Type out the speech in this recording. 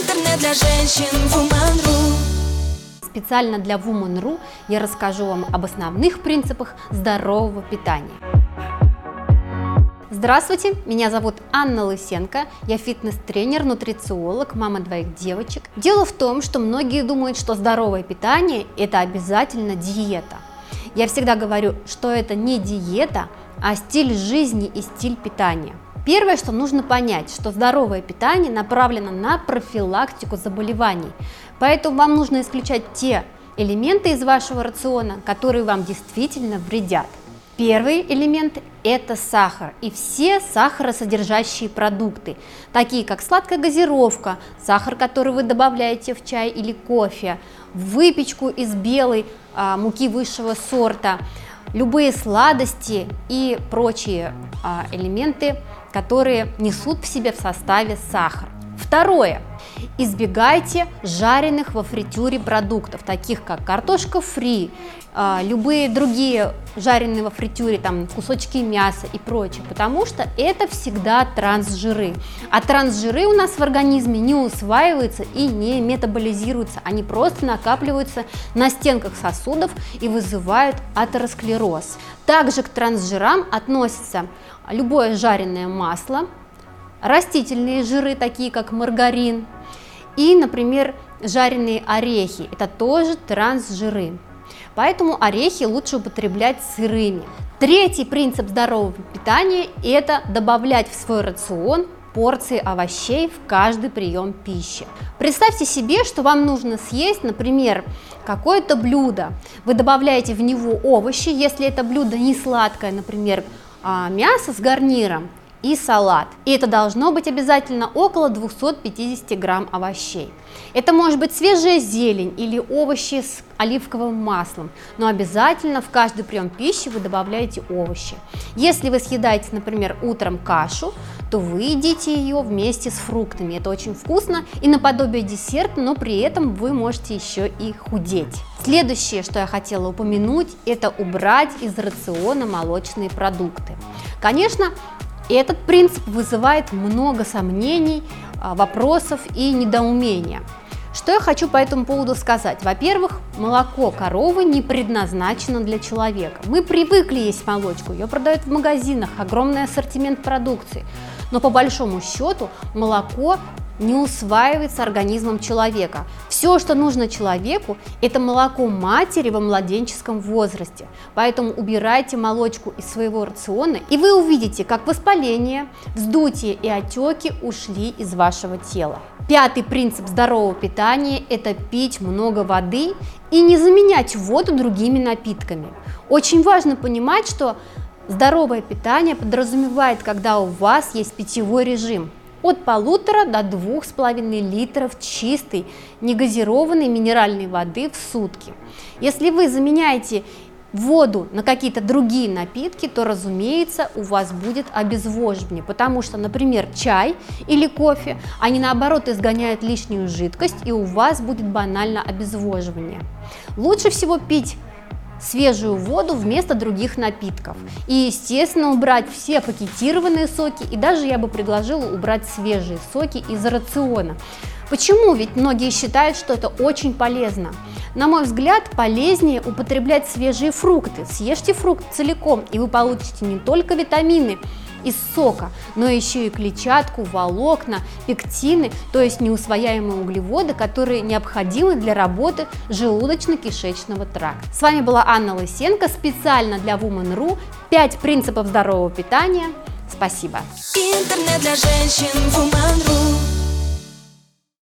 Интернет для женщин Woman.ru Специально для Woman.ru я расскажу вам об основных принципах здорового питания. Здравствуйте, меня зовут Анна Лысенко, я фитнес-тренер, нутрициолог, мама двоих девочек. Дело в том, что многие думают, что здоровое питание – это обязательно диета. Я всегда говорю, что это не диета, а стиль жизни и стиль питания – Первое, что нужно понять, что здоровое питание направлено на профилактику заболеваний, поэтому вам нужно исключать те элементы из вашего рациона, которые вам действительно вредят. Первый элемент – это сахар и все сахаросодержащие продукты, такие как сладкая газировка, сахар, который вы добавляете в чай или кофе, выпечку из белой а, муки высшего сорта, любые сладости и прочие а, элементы которые несут в себе в составе сахар. Второе. Избегайте жареных во фритюре продуктов, таких как картошка фри, а, любые другие жареные во фритюре, там кусочки мяса и прочее, потому что это всегда трансжиры. А трансжиры у нас в организме не усваиваются и не метаболизируются, они просто накапливаются на стенках сосудов и вызывают атеросклероз. Также к трансжирам относятся любое жареное масло, растительные жиры, такие как маргарин, и, например, жареные орехи, это тоже трансжиры. Поэтому орехи лучше употреблять сырыми. Третий принцип здорового питания – это добавлять в свой рацион порции овощей в каждый прием пищи. Представьте себе, что вам нужно съесть, например, какое-то блюдо. Вы добавляете в него овощи, если это блюдо не сладкое, например, а, мясо с гарниром и салат. И это должно быть обязательно около 250 грамм овощей. Это может быть свежая зелень или овощи с оливковым маслом, но обязательно в каждый прием пищи вы добавляете овощи. Если вы съедаете, например, утром кашу, то вы едите ее вместе с фруктами. Это очень вкусно и наподобие десерта, но при этом вы можете еще и худеть. Следующее, что я хотела упомянуть, это убрать из рациона молочные продукты. Конечно, этот принцип вызывает много сомнений, а, вопросов и недоумения. Что я хочу по этому поводу сказать? Во-первых, молоко коровы не предназначено для человека. Мы привыкли есть молочку, ее продают в магазинах, огромный ассортимент продукции. Но по большому счету молоко не усваивается организмом человека. Все, что нужно человеку, это молоко матери во младенческом возрасте. Поэтому убирайте молочку из своего рациона, и вы увидите, как воспаление, вздутие и отеки ушли из вашего тела. Пятый принцип здорового питания – это пить много воды и не заменять воду другими напитками. Очень важно понимать, что здоровое питание подразумевает, когда у вас есть питьевой режим – от полутора до двух с половиной литров чистой негазированной минеральной воды в сутки. Если вы заменяете воду на какие-то другие напитки, то, разумеется, у вас будет обезвоживание, потому что, например, чай или кофе, они наоборот изгоняют лишнюю жидкость, и у вас будет банально обезвоживание. Лучше всего пить свежую воду вместо других напитков. И, естественно, убрать все пакетированные соки, и даже я бы предложила убрать свежие соки из рациона. Почему? Ведь многие считают, что это очень полезно. На мой взгляд, полезнее употреблять свежие фрукты. Съешьте фрукт целиком, и вы получите не только витамины, из сока, но еще и клетчатку, волокна, пектины, то есть неусвояемые углеводы, которые необходимы для работы желудочно-кишечного тракта. С вами была Анна Лысенко специально для Woman.ru 5 принципов здорового питания. Спасибо. Интернет для женщин Woman.ru